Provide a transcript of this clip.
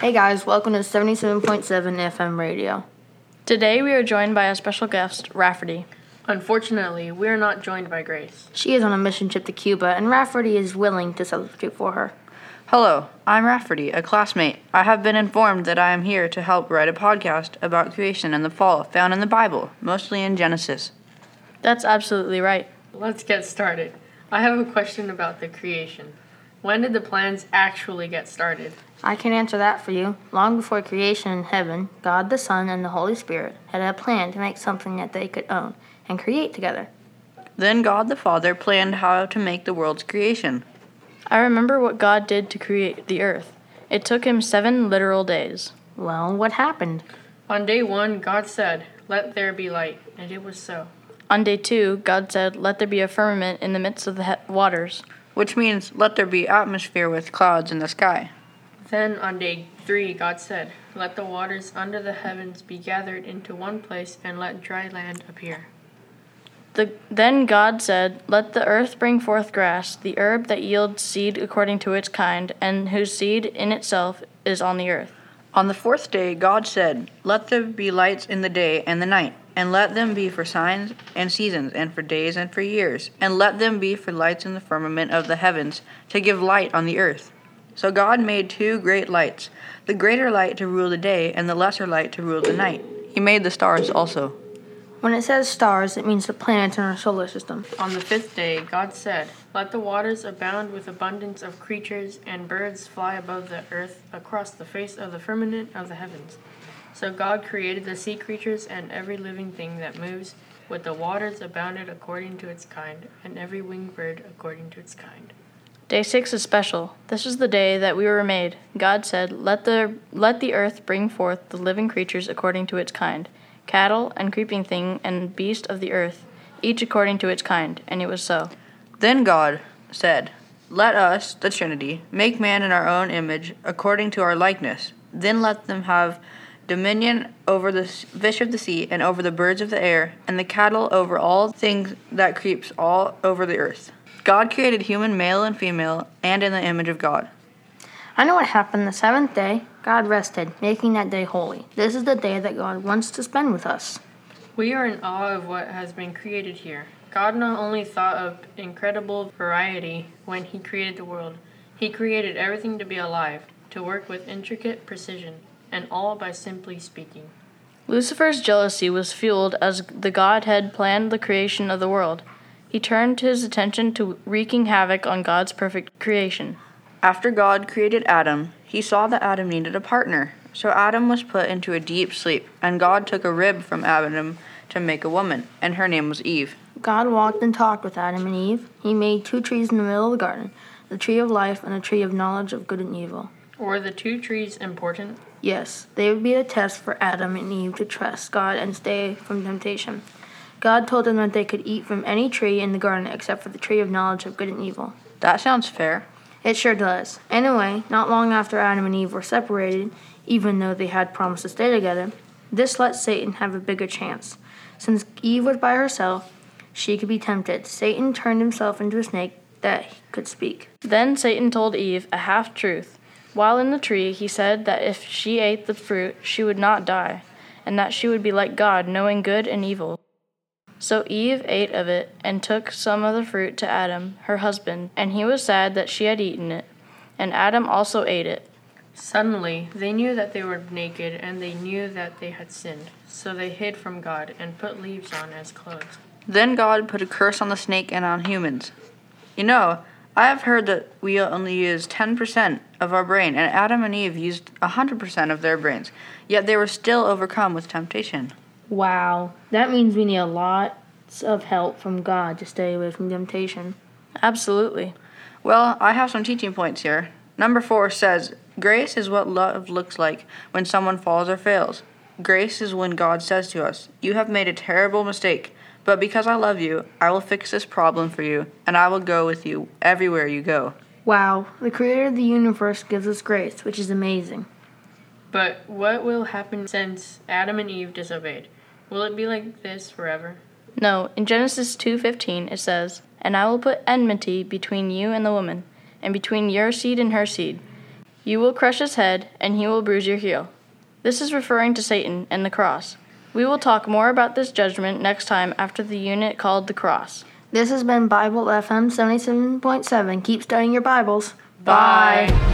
Hey guys, welcome to 77.7 FM radio. Today we are joined by a special guest, Rafferty. Unfortunately, we are not joined by Grace. She is on a mission trip to Cuba, and Rafferty is willing to substitute for her. Hello, I'm Rafferty, a classmate. I have been informed that I am here to help write a podcast about creation and the fall found in the Bible, mostly in Genesis. That's absolutely right. Let's get started. I have a question about the creation. When did the plans actually get started? I can answer that for you. Long before creation in heaven, God the Son and the Holy Spirit had a plan to make something that they could own and create together. Then God the Father planned how to make the world's creation. I remember what God did to create the earth. It took him seven literal days. Well, what happened? On day one, God said, Let there be light, and it was so. On day two, God said, Let there be a firmament in the midst of the he- waters. Which means, let there be atmosphere with clouds in the sky. Then on day three, God said, Let the waters under the heavens be gathered into one place, and let dry land appear. The, then God said, Let the earth bring forth grass, the herb that yields seed according to its kind, and whose seed in itself is on the earth. On the fourth day, God said, Let there be lights in the day and the night, and let them be for signs and seasons, and for days and for years, and let them be for lights in the firmament of the heavens, to give light on the earth. So God made two great lights, the greater light to rule the day, and the lesser light to rule the night. He made the stars also. When it says stars, it means the planets in our solar system. On the fifth day, God said, Let the waters abound with abundance of creatures, and birds fly above the earth across the face of the firmament of the heavens. So God created the sea creatures and every living thing that moves, with the waters abounded according to its kind, and every winged bird according to its kind. Day six is special. This is the day that we were made. God said, Let the, let the earth bring forth the living creatures according to its kind cattle and creeping thing and beast of the earth, each according to its kind. And it was so. Then God said, Let us, the Trinity, make man in our own image, according to our likeness. Then let them have dominion over the fish of the sea, and over the birds of the air, and the cattle over all things that creeps all over the earth. God created human male and female, and in the image of God. I know what happened the seventh day. God rested, making that day holy. This is the day that God wants to spend with us. We are in awe of what has been created here. God not only thought of incredible variety when He created the world, He created everything to be alive, to work with intricate precision, and all by simply speaking. Lucifer's jealousy was fueled as the Godhead planned the creation of the world. He turned his attention to wreaking havoc on God's perfect creation. After God created Adam, he saw that Adam needed a partner. So Adam was put into a deep sleep, and God took a rib from Adam to make a woman, and her name was Eve. God walked and talked with Adam and Eve. He made two trees in the middle of the garden the tree of life and the tree of knowledge of good and evil. Were the two trees important? Yes, they would be a test for Adam and Eve to trust God and stay from temptation. God told them that they could eat from any tree in the garden except for the tree of knowledge of good and evil. That sounds fair. It sure does. Anyway, not long after Adam and Eve were separated, even though they had promised to stay together, this let Satan have a bigger chance. Since Eve was by herself, she could be tempted. Satan turned himself into a snake that he could speak. Then Satan told Eve a half truth. While in the tree, he said that if she ate the fruit, she would not die, and that she would be like God, knowing good and evil. So Eve ate of it, and took some of the fruit to Adam, her husband, and he was sad that she had eaten it. And Adam also ate it. Suddenly, they knew that they were naked, and they knew that they had sinned. So they hid from God and put leaves on as clothes. Then God put a curse on the snake and on humans. You know, I have heard that we only use 10% of our brain, and Adam and Eve used 100% of their brains, yet they were still overcome with temptation. Wow, that means we need a lot of help from God to stay away from temptation. Absolutely. Well, I have some teaching points here. Number four says, Grace is what love looks like when someone falls or fails. Grace is when God says to us, You have made a terrible mistake, but because I love you, I will fix this problem for you, and I will go with you everywhere you go. Wow, the creator of the universe gives us grace, which is amazing. But what will happen since Adam and Eve disobeyed? Will it be like this forever? No, in Genesis 2:15 it says, "And I will put enmity between you and the woman, and between your seed and her seed. You will crush his head, and he will bruise your heel. This is referring to Satan and the cross. We will talk more about this judgment next time after the unit called the cross. This has been Bible FM 77.7. Keep studying your Bibles. Bye.